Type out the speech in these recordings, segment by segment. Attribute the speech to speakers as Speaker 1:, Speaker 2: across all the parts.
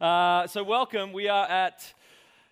Speaker 1: Uh, so, welcome. We are at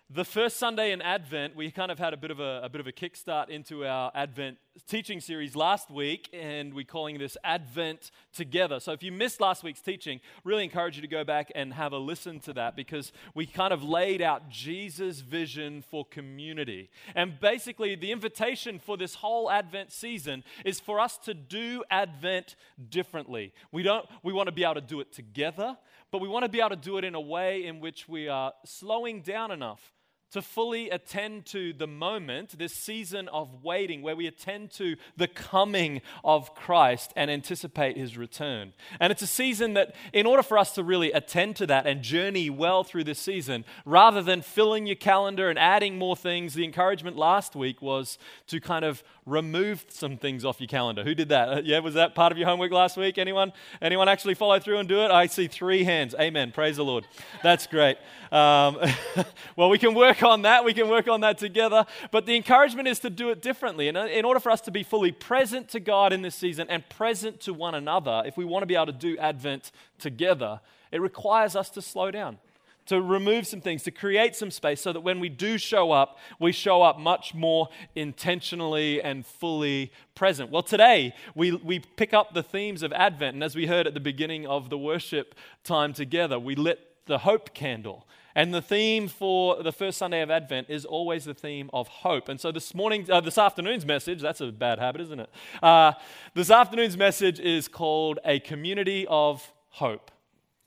Speaker 1: the first Sunday in Advent. We kind of had a bit of a, a bit of a kickstart into our Advent teaching series last week, and we're calling this Advent Together. So, if you missed last week's teaching, really encourage you to go back and have a listen to that because we kind of laid out Jesus' vision for community. And basically, the invitation for this whole Advent season is for us to do Advent differently. We don't. We want to be able to do it together but we want to be able to do it in a way in which we are slowing down enough to fully attend to the moment, this season of waiting, where we attend to the coming of Christ and anticipate his return. And it's a season that, in order for us to really attend to that and journey well through this season, rather than filling your calendar and adding more things, the encouragement last week was to kind of remove some things off your calendar. Who did that? Yeah, was that part of your homework last week? Anyone? Anyone actually follow through and do it? I see three hands. Amen. Praise the Lord. That's great. Um, well, we can work on that. We can work on that together. But the encouragement is to do it differently. And uh, in order for us to be fully present to God in this season and present to one another, if we want to be able to do Advent together, it requires us to slow down to remove some things, to create some space so that when we do show up, we show up much more intentionally and fully present. Well, today we, we pick up the themes of Advent, and as we heard at the beginning of the worship time together, we lit the hope candle. And the theme for the first Sunday of Advent is always the theme of hope. And so this morning, uh, this afternoon's message, that's a bad habit, isn't it? Uh, this afternoon's message is called A Community of Hope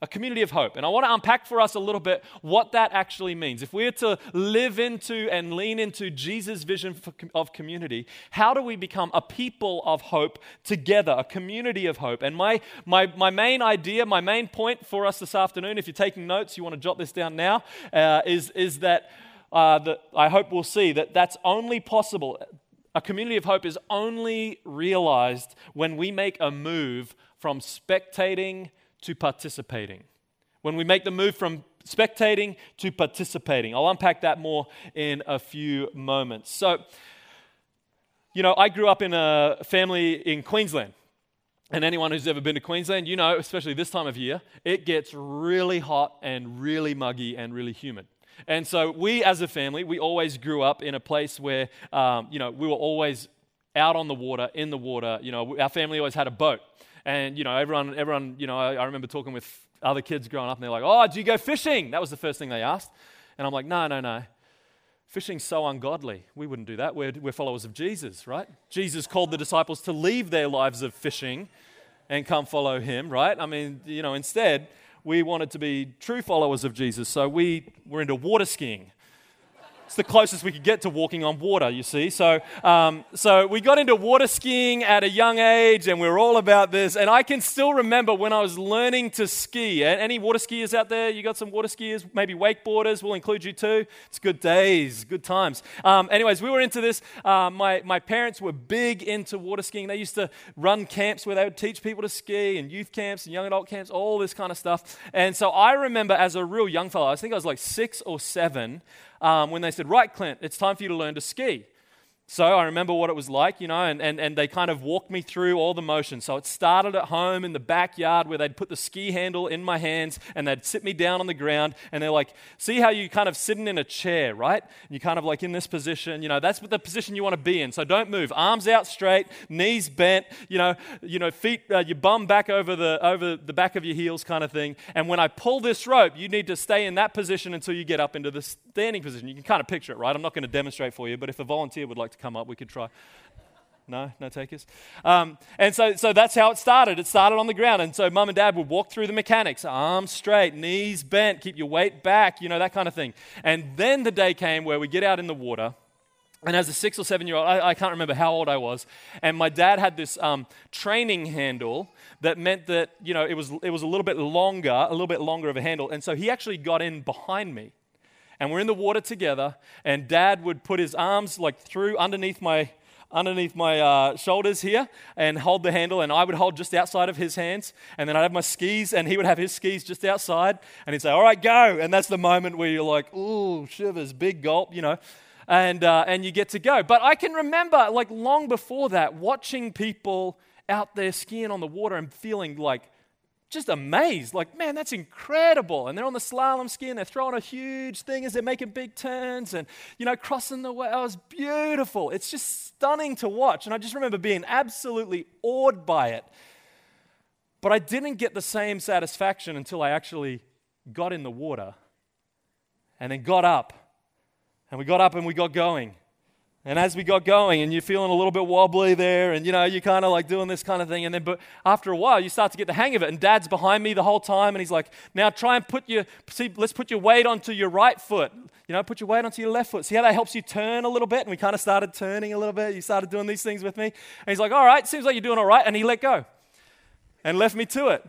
Speaker 1: a community of hope. And I want to unpack for us a little bit what that actually means. If we're to live into and lean into Jesus' vision of community, how do we become a people of hope together, a community of hope? And my, my, my main idea, my main point for us this afternoon, if you're taking notes, you want to jot this down now, uh, is, is that, uh, that I hope we'll see that that's only possible. A community of hope is only realized when we make a move from spectating to participating. When we make the move from spectating to participating. I'll unpack that more in a few moments. So, you know, I grew up in a family in Queensland. And anyone who's ever been to Queensland, you know, especially this time of year, it gets really hot and really muggy and really humid. And so we, as a family, we always grew up in a place where, um, you know, we were always out on the water, in the water. You know, our family always had a boat. And, you know, everyone, everyone you know, I, I remember talking with other kids growing up and they're like, oh, do you go fishing? That was the first thing they asked. And I'm like, no, no, no. Fishing's so ungodly. We wouldn't do that. We're, we're followers of Jesus, right? Jesus called the disciples to leave their lives of fishing and come follow him, right? I mean, you know, instead, we wanted to be true followers of Jesus. So we were into water skiing. It's the closest we could get to walking on water, you see. So, um, so we got into water skiing at a young age, and we were all about this. And I can still remember when I was learning to ski. Any water skiers out there? You got some water skiers? Maybe wakeboarders? We'll include you too. It's good days, good times. Um, anyways, we were into this. Uh, my, my parents were big into water skiing. They used to run camps where they would teach people to ski, and youth camps and young adult camps, all this kind of stuff. And so I remember as a real young fellow, I think I was like six or seven um, when they said, Right, Clint, it's time for you to learn to ski. So I remember what it was like, you know, and, and, and they kind of walked me through all the motions. So it started at home in the backyard where they'd put the ski handle in my hands and they'd sit me down on the ground and they're like, see how you kind of sitting in a chair, right? And you kind of like in this position, you know, that's the position you want to be in. So don't move. Arms out straight, knees bent, you know, you know, feet, uh, your bum back over the, over the back of your heels kind of thing. And when I pull this rope, you need to stay in that position until you get up into the standing position. You can kind of picture it, right? I'm not going to demonstrate for you, but if a volunteer would like to come up, we could try. No, no takers. Um, and so, so that's how it started. It started on the ground. And so mum and dad would walk through the mechanics arms straight, knees bent, keep your weight back, you know, that kind of thing. And then the day came where we get out in the water. And as a six or seven year old, I, I can't remember how old I was, and my dad had this um, training handle that meant that, you know, it was, it was a little bit longer, a little bit longer of a handle. And so he actually got in behind me and we're in the water together, and dad would put his arms like through underneath my underneath my uh, shoulders here and hold the handle, and I would hold just outside of his hands. And then I'd have my skis, and he would have his skis just outside. And he'd say, All right, go. And that's the moment where you're like, Ooh, shivers, big gulp, you know. And, uh, and you get to go. But I can remember, like, long before that, watching people out there skiing on the water and feeling like just amazed, like, man, that's incredible. And they're on the slalom ski and they're throwing a huge thing as they're making big turns and, you know, crossing the way. Oh, it's beautiful. It's just stunning to watch. And I just remember being absolutely awed by it. But I didn't get the same satisfaction until I actually got in the water and then got up. And we got up and we got going. And as we got going, and you're feeling a little bit wobbly there, and you know, you're kind of like doing this kind of thing. And then, but after a while, you start to get the hang of it. And dad's behind me the whole time, and he's like, Now try and put your, see, let's put your weight onto your right foot. You know, put your weight onto your left foot. See how that helps you turn a little bit? And we kind of started turning a little bit. You started doing these things with me. And he's like, All right, seems like you're doing all right. And he let go and left me to it.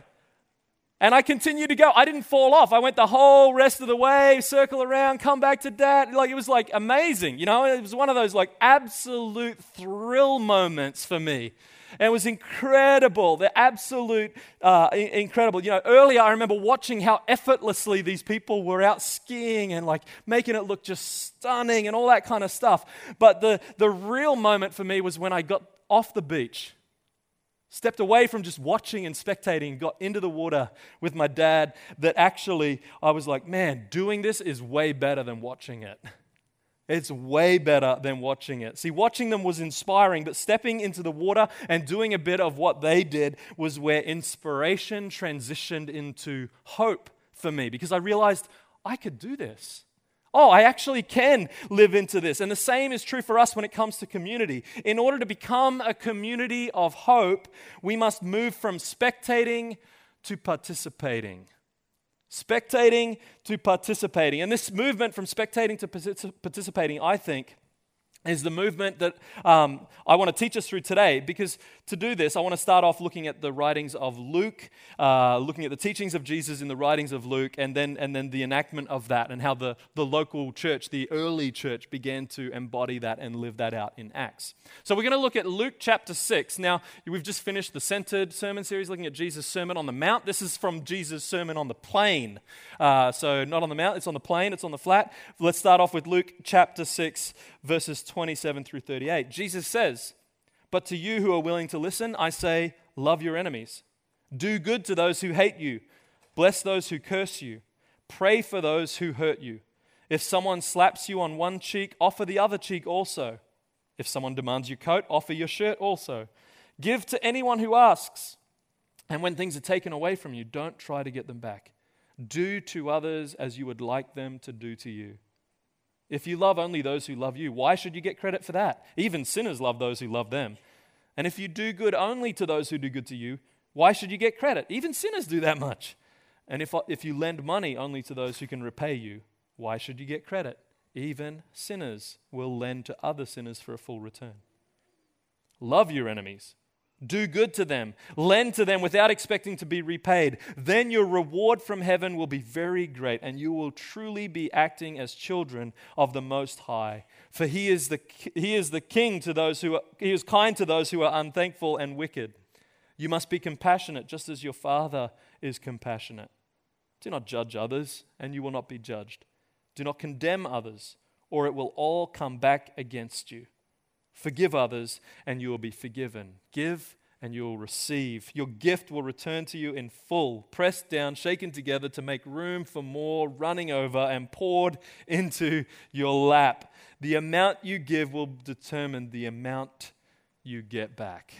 Speaker 1: And I continued to go. I didn't fall off. I went the whole rest of the way, circle around, come back to dad. Like it was like amazing. You know, it was one of those like absolute thrill moments for me. And it was incredible, the absolute uh, incredible. You know, earlier I remember watching how effortlessly these people were out skiing and like making it look just stunning and all that kind of stuff. But the, the real moment for me was when I got off the beach stepped away from just watching and spectating, got into the water with my dad, that actually I was like, man, doing this is way better than watching it. It's way better than watching it. See, watching them was inspiring, but stepping into the water and doing a bit of what they did was where inspiration transitioned into hope for me because I realized I could do this. Oh, I actually can live into this. And the same is true for us when it comes to community. In order to become a community of hope, we must move from spectating to participating. Spectating to participating. And this movement from spectating to participating, I think, is the movement that um, I want to teach us through today. Because to do this, I want to start off looking at the writings of Luke, uh, looking at the teachings of Jesus in the writings of Luke, and then, and then the enactment of that, and how the, the local church, the early church, began to embody that and live that out in Acts. So we're going to look at Luke chapter 6. Now, we've just finished the centered sermon series looking at Jesus' Sermon on the Mount. This is from Jesus' Sermon on the Plain. Uh, so, not on the mount, it's on the plain, it's on the flat. Let's start off with Luke chapter 6, verses 27 through 38. Jesus says, But to you who are willing to listen, I say, love your enemies. Do good to those who hate you. Bless those who curse you. Pray for those who hurt you. If someone slaps you on one cheek, offer the other cheek also. If someone demands your coat, offer your shirt also. Give to anyone who asks. And when things are taken away from you, don't try to get them back. Do to others as you would like them to do to you. If you love only those who love you, why should you get credit for that? Even sinners love those who love them. And if you do good only to those who do good to you, why should you get credit? Even sinners do that much. And if, if you lend money only to those who can repay you, why should you get credit? Even sinners will lend to other sinners for a full return. Love your enemies. Do good to them. Lend to them without expecting to be repaid. Then your reward from heaven will be very great, and you will truly be acting as children of the Most High. For he is the, he is the king to those who are, he is kind to those who are unthankful and wicked. You must be compassionate, just as your Father is compassionate. Do not judge others, and you will not be judged. Do not condemn others, or it will all come back against you. Forgive others, and you will be forgiven. Give, and you will receive. Your gift will return to you in full, pressed down, shaken together to make room for more, running over, and poured into your lap. The amount you give will determine the amount you get back.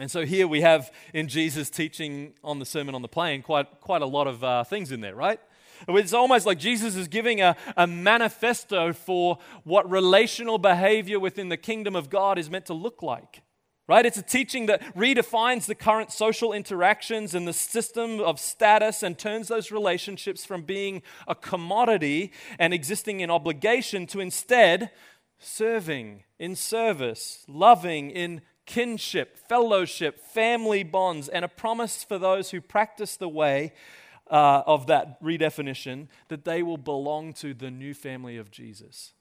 Speaker 1: And so here we have in Jesus' teaching on the Sermon on the Plain quite, quite a lot of uh, things in there, right? It's almost like Jesus is giving a, a manifesto for what relational behavior within the kingdom of God is meant to look like. Right? It's a teaching that redefines the current social interactions and the system of status and turns those relationships from being a commodity and existing in obligation to instead serving in service, loving in kinship, fellowship, family bonds, and a promise for those who practice the way uh, of that redefinition that they will belong to the new family of Jesus.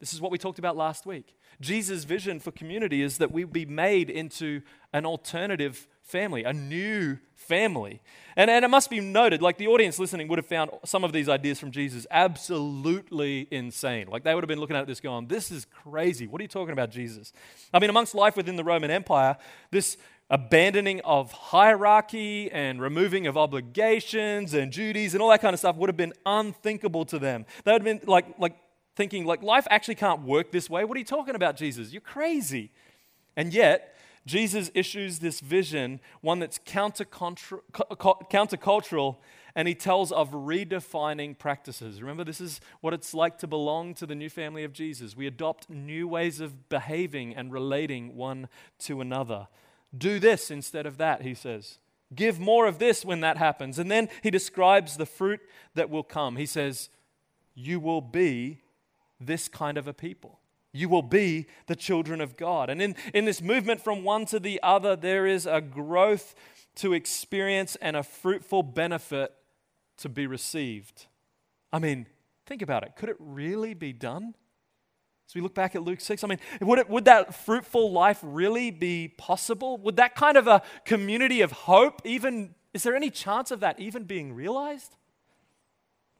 Speaker 1: This is what we talked about last week. Jesus' vision for community is that we be made into an alternative family, a new family. And, and it must be noted, like the audience listening would have found some of these ideas from Jesus absolutely insane. Like they would have been looking at this going, This is crazy. What are you talking about, Jesus? I mean, amongst life within the Roman Empire, this abandoning of hierarchy and removing of obligations and duties and all that kind of stuff would have been unthinkable to them. They would have been like, like thinking, like, life actually can't work this way. What are you talking about, Jesus? You're crazy. And yet, Jesus issues this vision, one that's counter countercultural, and he tells of redefining practices. Remember, this is what it's like to belong to the new family of Jesus. We adopt new ways of behaving and relating one to another. Do this instead of that, he says. Give more of this when that happens. And then he describes the fruit that will come. He says, You will be this kind of a people. You will be the children of God. And in, in this movement from one to the other, there is a growth to experience and a fruitful benefit to be received. I mean, think about it. Could it really be done? As we look back at Luke 6, I mean, would, it, would that fruitful life really be possible? Would that kind of a community of hope even, is there any chance of that even being realized?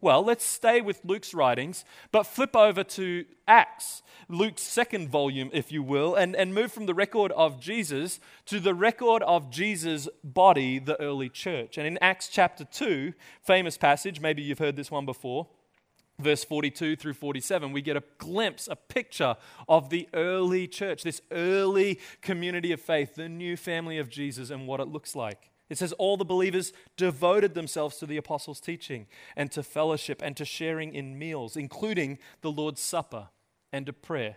Speaker 1: Well, let's stay with Luke's writings, but flip over to Acts, Luke's second volume, if you will, and, and move from the record of Jesus to the record of Jesus' body, the early church. And in Acts chapter 2, famous passage, maybe you've heard this one before, verse 42 through 47, we get a glimpse, a picture of the early church, this early community of faith, the new family of Jesus, and what it looks like. It says, All the believers devoted themselves to the apostles' teaching and to fellowship and to sharing in meals, including the Lord's Supper and to prayer.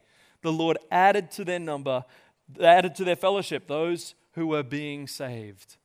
Speaker 1: the Lord added to their number, added to their fellowship those who were being saved.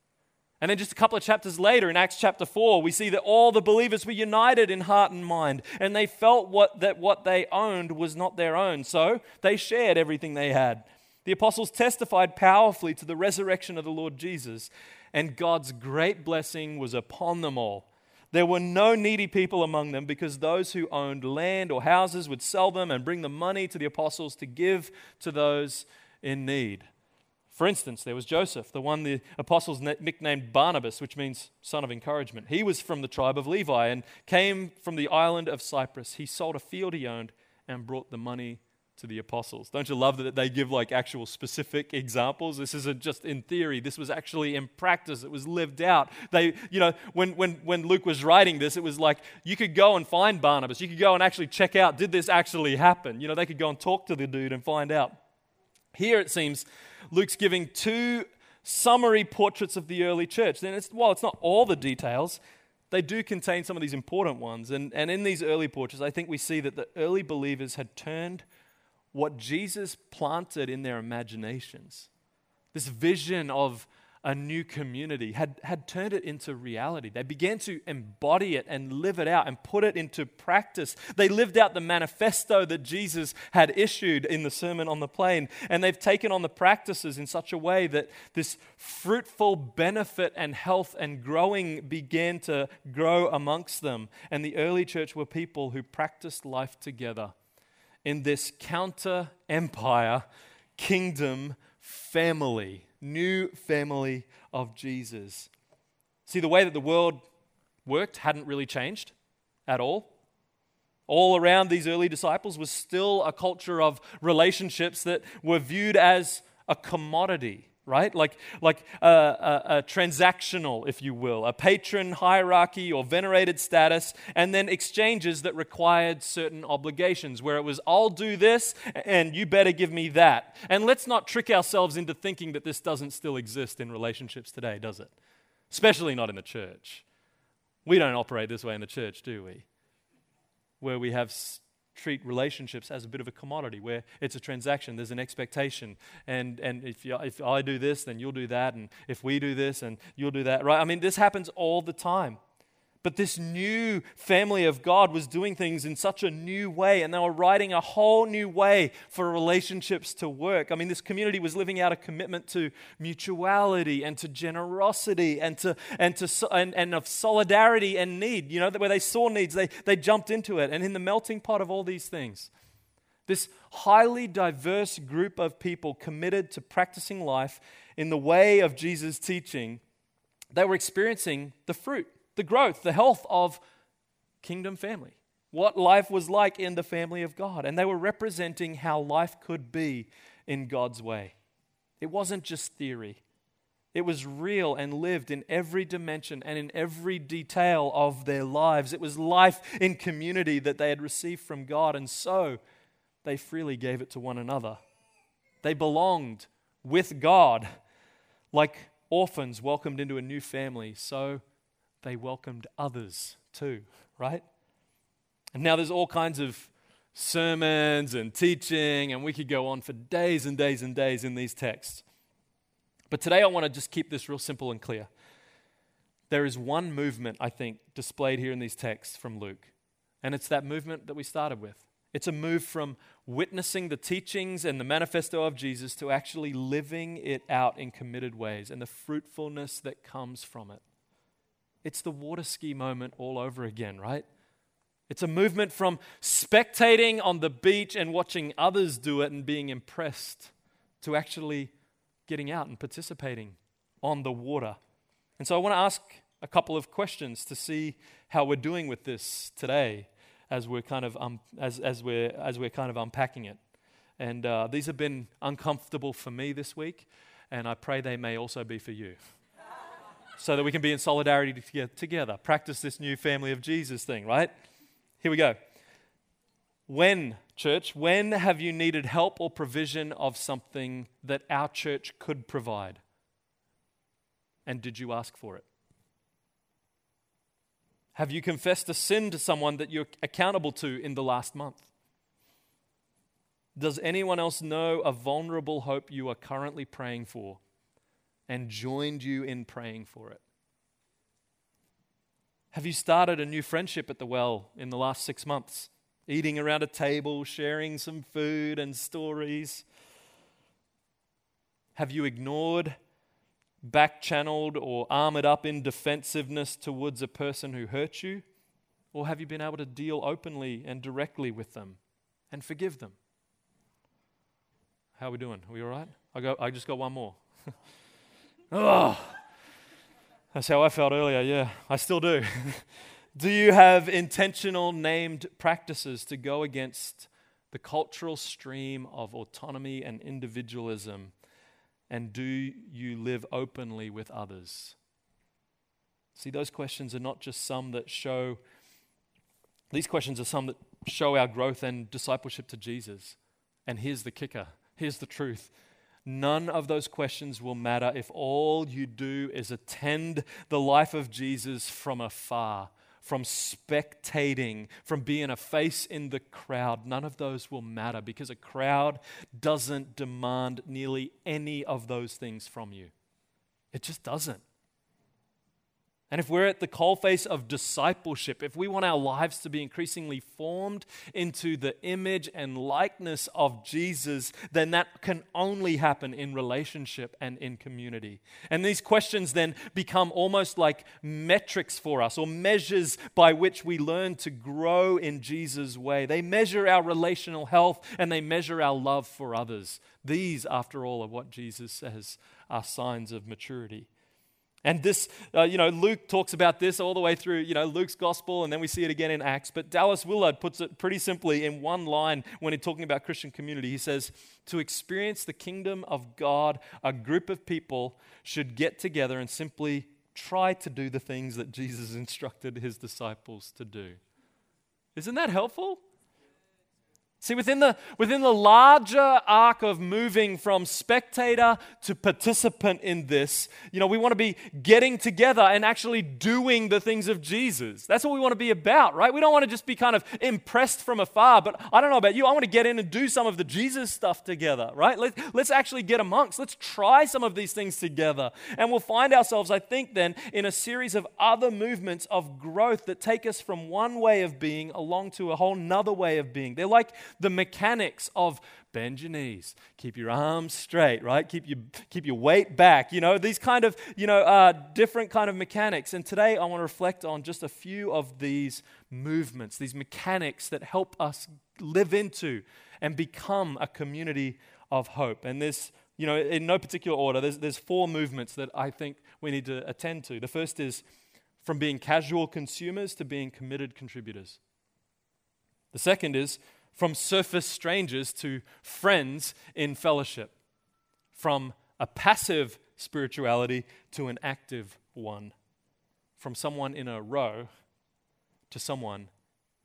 Speaker 1: And then just a couple of chapters later, in Acts chapter 4, we see that all the believers were united in heart and mind, and they felt what, that what they owned was not their own. So they shared everything they had. The apostles testified powerfully to the resurrection of the Lord Jesus, and God's great blessing was upon them all. There were no needy people among them because those who owned land or houses would sell them and bring the money to the apostles to give to those in need. For instance, there was Joseph, the one the apostles nicknamed Barnabas, which means son of encouragement. He was from the tribe of Levi and came from the island of Cyprus. He sold a field he owned and brought the money to the apostles. Don't you love that they give like actual specific examples? This isn't just in theory, this was actually in practice. It was lived out. They, you know, when, when, when Luke was writing this, it was like you could go and find Barnabas. You could go and actually check out, did this actually happen? You know, they could go and talk to the dude and find out. Here it seems Luke's giving two summary portraits of the early church. Then it's, while it's not all the details, they do contain some of these important ones. And, and in these early portraits, I think we see that the early believers had turned what Jesus planted in their imaginations, this vision of a new community, had, had turned it into reality. They began to embody it and live it out and put it into practice. They lived out the manifesto that Jesus had issued in the Sermon on the Plain, and they've taken on the practices in such a way that this fruitful benefit and health and growing began to grow amongst them. And the early church were people who practiced life together in this counter empire kingdom family, new family of Jesus. See, the way that the world worked hadn't really changed at all. All around these early disciples was still a culture of relationships that were viewed as a commodity right? Like, like a, a, a, transactional, if you will, a patron hierarchy or venerated status, and then exchanges that required certain obligations, where it was, I'll do this and you better give me that. And let's not trick ourselves into thinking that this doesn't still exist in relationships today, does it? Especially not in the church. We don't operate this way in the church, do we? Where we have treat relationships as a bit of a commodity where it's a transaction, there's an expectation. And, and if, you, if I do this, then you'll do that. And if we do this, and you'll do that, right? I mean, this happens all the time. But this new family of God was doing things in such a new way, and they were writing a whole new way for relationships to work. I mean, this community was living out a commitment to mutuality and to generosity and, to, and, to, and, and of solidarity and need. You know, where they saw needs, they, they jumped into it. And in the melting pot of all these things, this highly diverse group of people committed to practicing life in the way of Jesus' teaching, they were experiencing the fruit the growth, the health of kingdom family, what life was like in the family of God. And they were representing how life could be in God's way. It wasn't just theory, it was real and lived in every dimension and in every detail of their lives. It was life in community that they had received from God, and so they freely gave it to one another. They belonged with God like orphans welcomed into a new family. So they welcomed others too, right? And now there's all kinds of sermons and teaching, and we could go on for days and days and days in these texts. But today I want to just keep this real simple and clear. There is one movement, I think, displayed here in these texts from Luke, and it's that movement that we started with. It's a move from witnessing the teachings and the manifesto of Jesus to actually living it out in committed ways and the fruitfulness that comes from it. It's the water ski moment all over again, right? It's a movement from spectating on the beach and watching others do it and being impressed to actually getting out and participating on the water. And so I want to ask a couple of questions to see how we're doing with this today as we're kind of, um, as, as, we're, as we're kind of unpacking it. And uh, these have been uncomfortable for me this week, and I pray they may also be for you so that we can be in solidarity together. Practice this new family of Jesus thing, right? Here we go. When, church, when have you needed help or provision of something that our church could provide? And did you ask for it? Have you confessed a sin to someone that you're accountable to in the last month? Does anyone else know a vulnerable hope you are currently praying for and joined you in praying for it? Have you started a new friendship at the well in the last six months? Eating around a table, sharing some food and stories? Have you ignored, back channeled, or armored up in defensiveness towards a person who hurt you? Or have you been able to deal openly and directly with them and forgive them? How are we doing? Are we all right? I, go, I just got one more. Oh, that's how I felt earlier. Yeah, I still do. do you have intentional named practices to go against the cultural stream of autonomy and individualism? And do you live openly with others? See, those questions are not just some that show, these questions are some that show our growth and discipleship to Jesus. And here's the kicker here's the truth None of those questions will matter if all you do is attend the life of Jesus from afar, from spectating, from being a face in the crowd. None of those will matter because a crowd doesn't demand nearly any of those things from you. It just doesn't. And if we're at the coalface of discipleship, if we want our lives to be increasingly formed into the image and likeness of Jesus, then that can only happen in relationship and in community. And these questions then become almost like metrics for us or measures by which we learn to grow in Jesus' way. They measure our relational health and they measure our love for others. These, after all, are what Jesus says are signs of maturity. And this, uh, you know, Luke talks about this all the way through, you know, Luke's gospel, and then we see it again in Acts. But Dallas Willard puts it pretty simply in one line when he's talking about Christian community. He says, To experience the kingdom of God, a group of people should get together and simply try to do the things that Jesus instructed his disciples to do. Isn't that helpful? See, within the, within the larger arc of moving from spectator to participant in this, you know, we want to be getting together and actually doing the things of Jesus. That's what we want to be about, right? We don't want to just be kind of impressed from afar, but I don't know about you. I want to get in and do some of the Jesus stuff together, right? Let, let's actually get amongst. Let's try some of these things together. And we'll find ourselves, I think, then in a series of other movements of growth that take us from one way of being along to a whole nother way of being. They're like the mechanics of bend your knees, keep your arms straight, right? Keep your, keep your weight back, you know, these kind of, you know, uh, different kind of mechanics. And today I want to reflect on just a few of these movements, these mechanics that help us live into and become a community of hope. And this you know, in no particular order, there's, there's four movements that I think we need to attend to. The first is from being casual consumers to being committed contributors. The second is from surface strangers to friends in fellowship, from a passive spirituality to an active one, from someone in a row to someone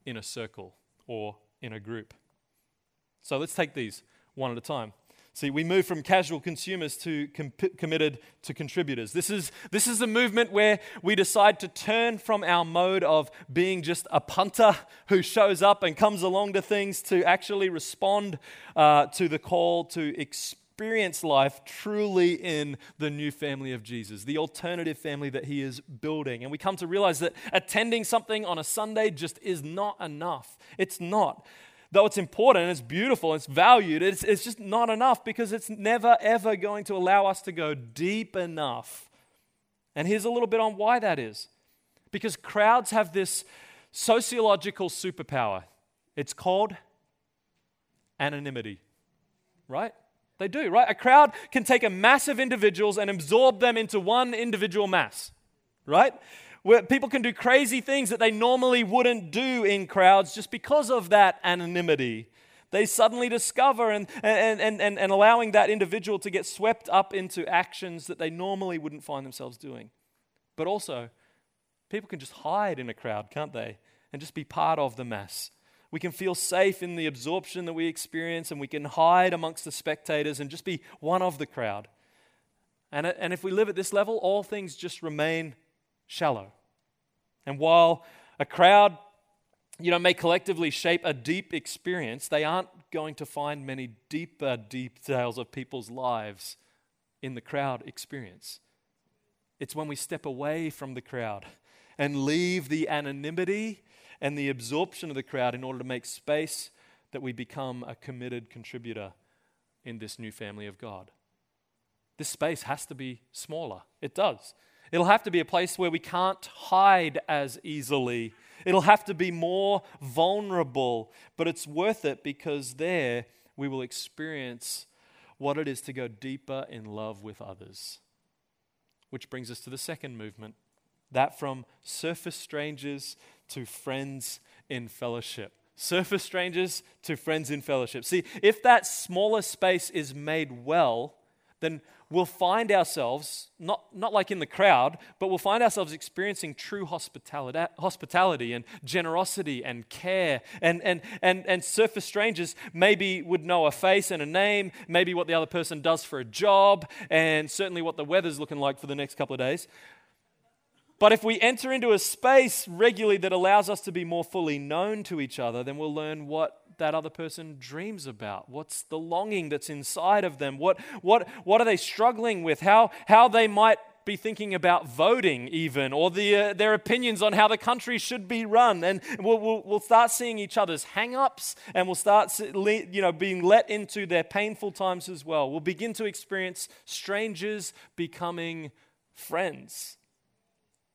Speaker 1: in a circle or in a group. So let's take these one at a time. See, we move from casual consumers to com- committed to contributors. This is, this is a movement where we decide to turn from our mode of being just a punter who shows up and comes along to things to actually respond uh, to the call to experience life truly in the new family of Jesus, the alternative family that he is building. And we come to realize that attending something on a Sunday just is not enough. It's not though it's important it's beautiful it's valued, it's, it's just not enough because it's never, ever going to allow us to go deep enough. And here's a little bit on why that is. Because crowds have this sociological superpower. It's called anonymity, right? They do, right? A crowd can take a mass of individuals and absorb them into one individual mass, right? Where people can do crazy things that they normally wouldn't do in crowds just because of that anonymity. They suddenly discover and, and, and, and, and allowing that individual to get swept up into actions that they normally wouldn't find themselves doing. But also, people can just hide in a crowd, can't they? And just be part of the mass. We can feel safe in the absorption that we experience, and we can hide amongst the spectators and just be one of the crowd. And, and if we live at this level, all things just remain shallow. And while a crowd, you know, may collectively shape a deep experience, they aren't going to find many deeper details of people's lives in the crowd experience. It's when we step away from the crowd and leave the anonymity and the absorption of the crowd in order to make space that we become a committed contributor in this new family of God. This space has to be smaller. It does. It'll have to be a place where we can't hide as easily. It'll have to be more vulnerable, but it's worth it because there we will experience what it is to go deeper in love with others. Which brings us to the second movement that from surface strangers to friends in fellowship. Surface strangers to friends in fellowship. See, if that smaller space is made well, then we'll find ourselves, not, not like in the crowd, but we'll find ourselves experiencing true hospitality, hospitality and generosity and care. And, and, and, and surface strangers maybe would know a face and a name, maybe what the other person does for a job, and certainly what the weather's looking like for the next couple of days. But if we enter into a space regularly that allows us to be more fully known to each other, then we'll learn what that other person dreams about? What's the longing that's inside of them? What, what, what are they struggling with? How, how they might be thinking about voting, even, or the, uh, their opinions on how the country should be run. And we'll, we'll, we'll start seeing each other's hang ups and we'll start you know, being let into their painful times as well. We'll begin to experience strangers becoming friends.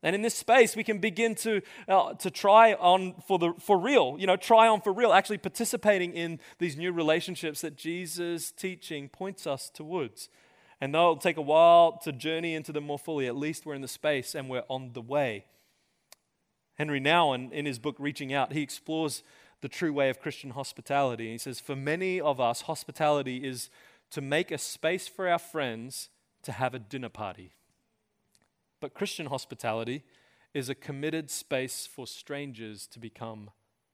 Speaker 1: And in this space, we can begin to, uh, to try on for, the, for real, you know, try on for real, actually participating in these new relationships that Jesus' teaching points us towards. And though it'll take a while to journey into them more fully, at least we're in the space and we're on the way. Henri Nouwen, in his book Reaching Out, he explores the true way of Christian hospitality. He says, For many of us, hospitality is to make a space for our friends to have a dinner party. But Christian hospitality is a committed space for strangers to become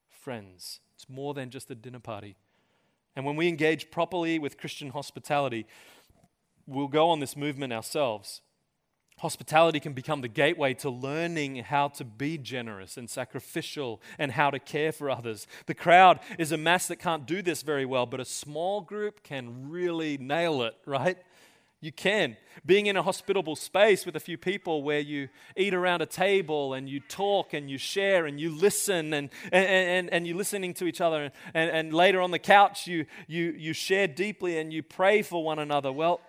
Speaker 1: friends. It's more than just a dinner party. And when we engage properly with Christian hospitality, we'll go on this movement ourselves. Hospitality can become the gateway to learning how to be generous and sacrificial and how to care for others. The crowd is a mass that can't do this very well, but a small group can really nail it, right? You can. Being in a hospitable space with a few people where you eat around a table and you talk and you share and you listen and, and, and, and you're listening to each other. And, and, and later on the couch, you, you, you share deeply and you pray for one another. Well,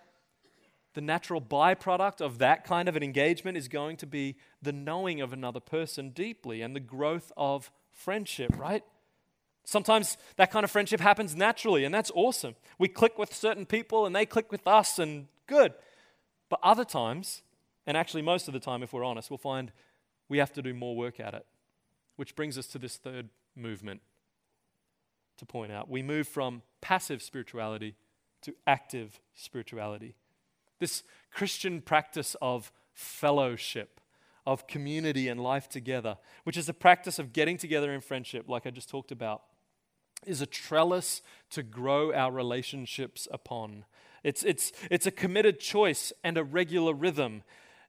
Speaker 1: the natural byproduct of that kind of an engagement is going to be the knowing of another person deeply and the growth of friendship, right? Sometimes that kind of friendship happens naturally, and that's awesome. We click with certain people and they click with us, and good. But other times, and actually most of the time, if we're honest, we'll find we have to do more work at it. Which brings us to this third movement to point out. We move from passive spirituality to active spirituality. This Christian practice of fellowship, of community and life together, which is the practice of getting together in friendship, like I just talked about, is a trellis to grow our relationships upon. It's, it's, it's a committed choice and a regular rhythm.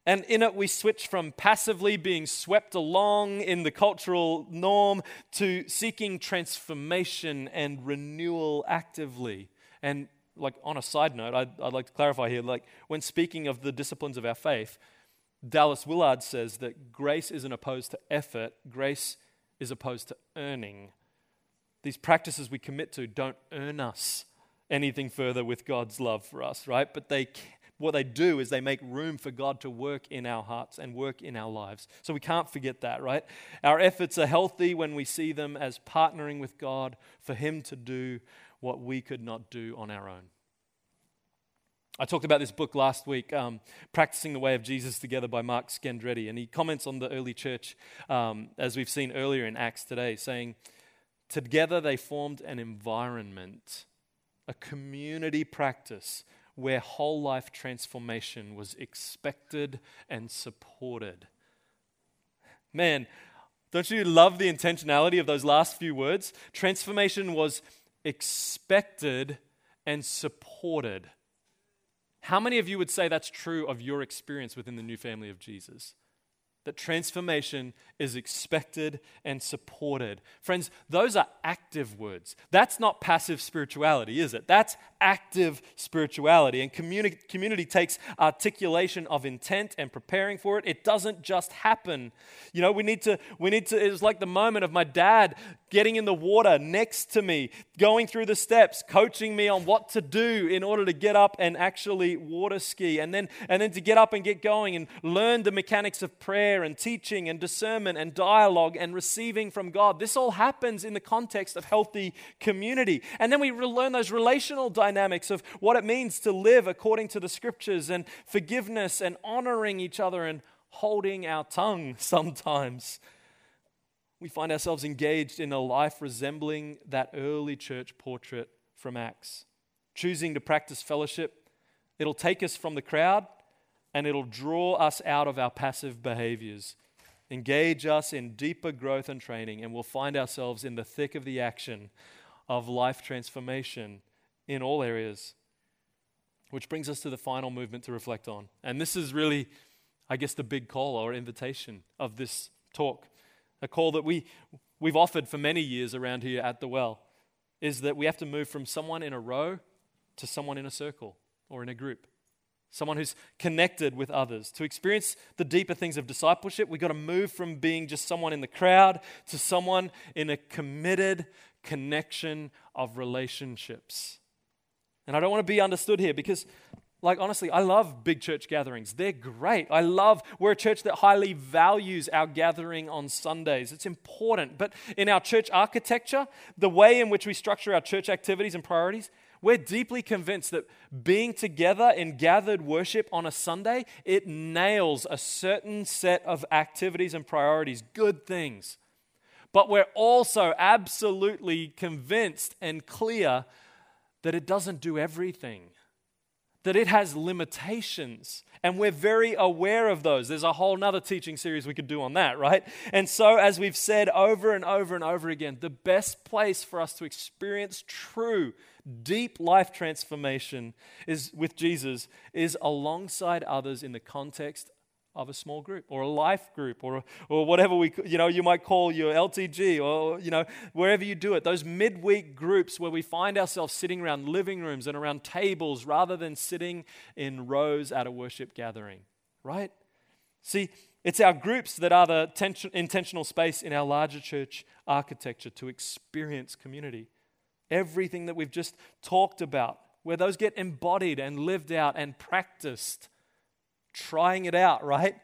Speaker 1: And in it, we switch from passively being swept along in the cultural norm to seeking transformation and renewal actively. And like on a side note, I'd, I'd like to clarify here like when speaking of the disciplines of our faith, Dallas Willard says that grace isn't opposed to effort, grace is opposed to earning. These practices we commit to don't earn us anything further with God's love for us, right? But they what they do is they make room for God to work in our hearts and work in our lives. So we can't forget that, right? Our efforts are healthy when we see them as partnering with God for Him to do what we could not do on our own. I talked about this book last week, um, Practicing the Way of Jesus Together by Mark Scandrette, and he comments on the early church, um, as we've seen earlier in Acts today, saying, Together they formed an environment, a community practice where whole life transformation was expected and supported. Man, don't you love the intentionality of those last few words? Transformation was expected and supported. How many of you would say that's true of your experience within the new family of Jesus? That transformation is expected and supported. Friends, those are active words. That's not passive spirituality, is it? That's active spirituality. And communi- community takes articulation of intent and preparing for it. It doesn't just happen. You know, we need to, we need to, it was like the moment of my dad getting in the water next to me, going through the steps, coaching me on what to do in order to get up and actually water ski. And then, and then to get up and get going and learn the mechanics of prayer and teaching and discernment and dialogue and receiving from God. This all happens in the context of healthy community. And then we learn those relational dynamics of what it means to live according to the scriptures and forgiveness and honoring each other and holding our tongue sometimes. We find ourselves engaged in a life resembling that early church portrait from Acts. Choosing to practice fellowship, it'll take us from the crowd and it'll draw us out of our passive behaviors, engage us in deeper growth and training, and we'll find ourselves in the thick of the action of life transformation in all areas. Which brings us to the final movement to reflect on. And this is really, I guess, the big call or invitation of this talk. A call that we, we've offered for many years around here at the well is that we have to move from someone in a row to someone in a circle or in a group someone who's connected with others. To experience the deeper things of discipleship, we've got to move from being just someone in the crowd to someone in a committed connection of relationships. And I don't want to be understood here because, like, honestly, I love big church gatherings. They're great. I love, we're a church that highly values our gathering on Sundays. It's important. But in our church architecture, the way in which we structure our church activities and priorities, we're deeply convinced that being together in gathered worship on a Sunday, it nails a certain set of activities and priorities, good things. But we're also absolutely convinced and clear that it doesn't do everything. That it has limitations. And we're very aware of those. There's a whole nother teaching series we could do on that, right? And so, as we've said over and over and over again, the best place for us to experience true, deep life transformation is with Jesus is alongside others in the context of a small group or a life group or, or whatever we you know you might call your LTG or you know wherever you do it. Those midweek groups where we find ourselves sitting around living rooms and around tables rather than sitting in rows at a worship gathering right? See it's our groups that are the tension, intentional space in our larger church architecture to experience community. Everything that we've just talked about where those get embodied and lived out and practiced trying it out, right?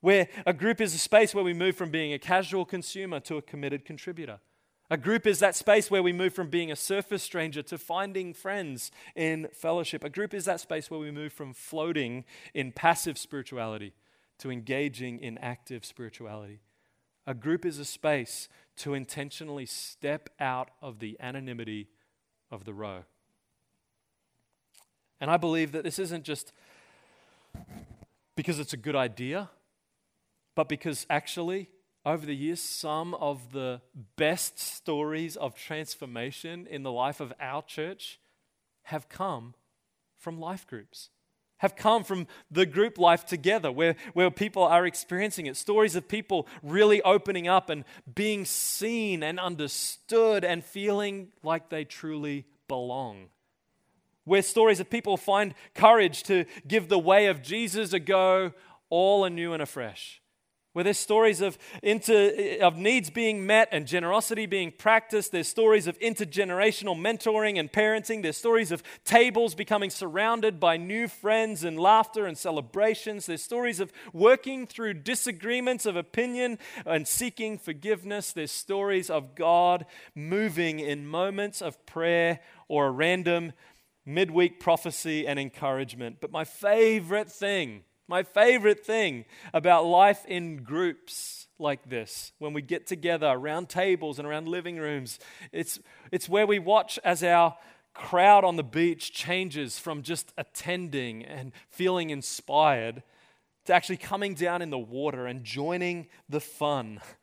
Speaker 1: Where a group is a space where we move from being a casual consumer to a committed contributor. A group is that space where we move from being a surface stranger to finding friends in fellowship. A group is that space where we move from floating in passive spirituality to engaging in active spirituality. A group is a space to intentionally step out of the anonymity of the row. And I believe that this isn't just because it's a good idea, but because actually, over the years, some of the best stories of transformation in the life of our church have come from life groups, have come from the group life together where, where people are experiencing it. Stories of people really opening up and being seen and understood and feeling like they truly belong where stories of people find courage to give the way of Jesus a go all anew and afresh. Where there's stories of, inter, of needs being met and generosity being practiced. There's stories of intergenerational mentoring and parenting. There's stories of tables becoming surrounded by new friends and laughter and celebrations. There's stories of working through disagreements of opinion and seeking forgiveness. There's stories of God moving in moments of prayer or a random midweek prophecy and encouragement. But my favorite thing, my favorite thing about life in groups like this, when we get together around tables and around living rooms, it's, it's where we watch as our crowd on the beach changes from just attending and feeling inspired to actually coming down in the water and joining the fun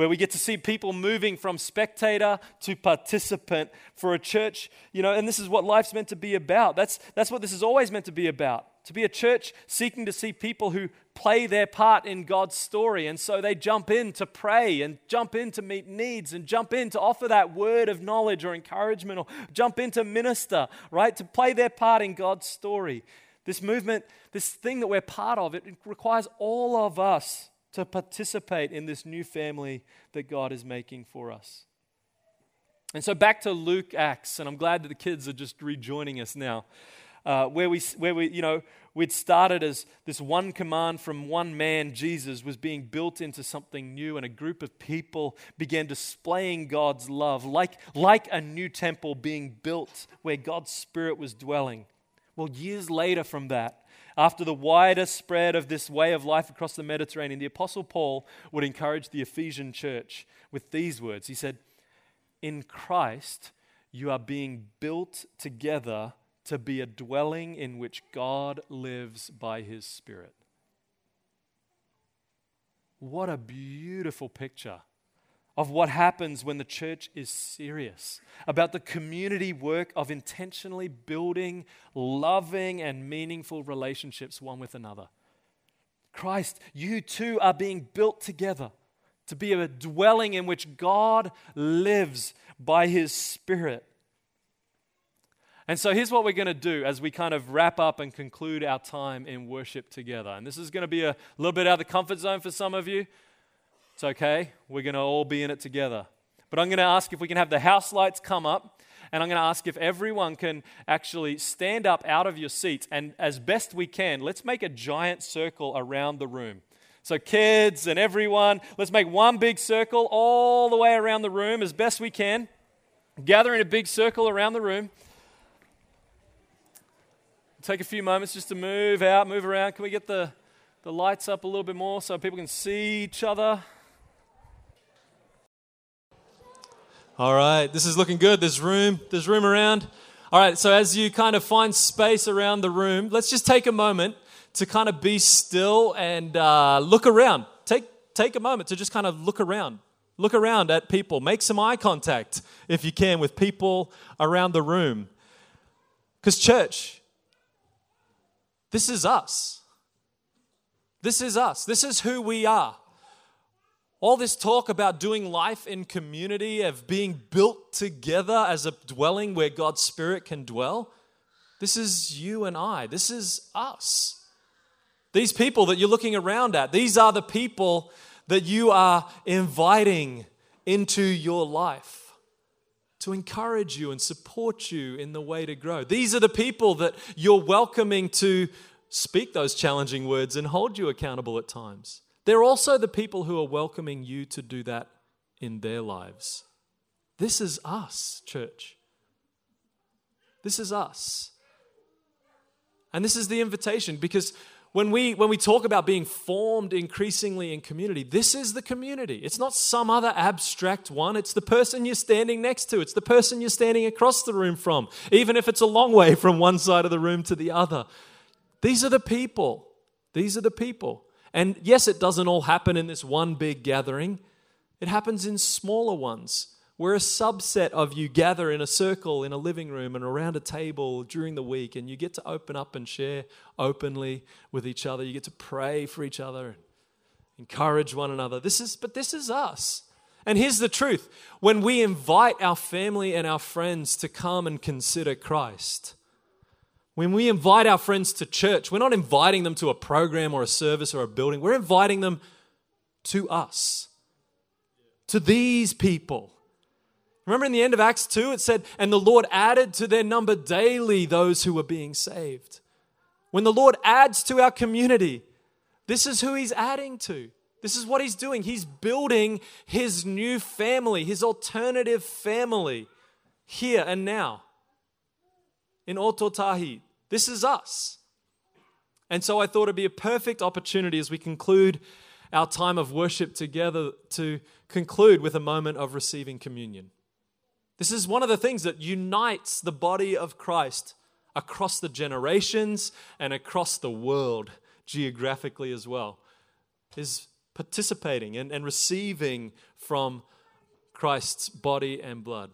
Speaker 1: where we get to see people moving from spectator to participant for a church, you know, and this is what life's meant to be about. That's, that's what this is always meant to be about. To be a church seeking to see people who play their part in God's story. And so they jump in to pray and jump in to meet needs and jump in to offer that word of knowledge or encouragement or jump in to minister, right? To play their part in God's story. This movement, this thing that we're part of, it requires all of us to participate in this new family that God is making for us. And so back to Luke Acts, and I'm glad that the kids are just rejoining us now. Uh, where we, where we, you know, we'd started as this one command from one man, Jesus, was being built into something new, and a group of people began displaying God's love, like, like a new temple being built where God's Spirit was dwelling. Well, years later from that, after the wider spread of this way of life across the Mediterranean, the Apostle Paul would encourage the Ephesian church with these words. He said, In Christ, you are being built together to be a dwelling in which God lives by his Spirit. What a beautiful picture of what happens when the church is serious about the community work of intentionally building loving and meaningful relationships one with another. Christ, you too are being built together to be a dwelling in which God lives by his Spirit. And so here's what we're going to do as we kind of wrap up and conclude our time in worship together. And this is going to be a little bit out of the comfort zone for some of you. It's okay. We're going to all be in it together. But I'm going to ask if we can have the house lights come up. And I'm going to ask if everyone can actually stand up out of your seats. And as best we can, let's make a giant circle around the room. So, kids and everyone, let's make one big circle all the way around the room as best we can. Gather in a big circle around the room. Take a few moments just to move out, move around. Can we get the, the lights up a little bit more so people can see each other?
Speaker 2: All right, this is looking good. There's room. There's room around. All right, so as you kind of find space around the room, let's just take a moment to kind of be still and uh, look around. Take, take a moment to just kind of look around. Look around at people. Make some eye contact, if you can, with people around the room. Because, church, this is us. This is us. This is who we are. All this talk about doing life in community, of being built together as a dwelling where God's Spirit can dwell, this is you and I. This is us. These people that you're looking around at, these are the people that you are inviting into your life to encourage you and support you in the way to grow. These are the people that you're welcoming to speak those challenging words and hold you accountable at times. They're also the people who are welcoming you to do that in their lives. This is us, church. This is us. And this is the invitation because when we when we talk about being formed increasingly in community this is the community it's not some other abstract one it's the person you're standing next to it's the person you're standing across the room from even if it's a long way from one side of the room to the other these are the people these are the people and yes, it doesn't all happen in this one big gathering, it happens in smaller ones where a subset of you gather in a circle in a living room and around a table during the week, and you get to open up and share openly with each other. You get to pray for each other, encourage one another. This is, but this is us. And here's the truth when we invite our family and our friends to come and consider Christ, when we invite our friends to church, we're not inviting them to a program or a service or a building. We're inviting them to us, to these people. Remember in the end of Acts 2, it said, And the Lord added to their number daily those who were being saved. When the Lord adds to our community, this is who He's adding to. This is what He's doing. He's building His new family, His alternative family here and now in Ōtautahi. This is us. And so I thought it'd be a perfect opportunity as we conclude our time of worship together to conclude with a moment of receiving communion. This is one of the things that unites the body of Christ across the generations and across the world geographically as well, is participating and, and receiving from Christ's body and blood.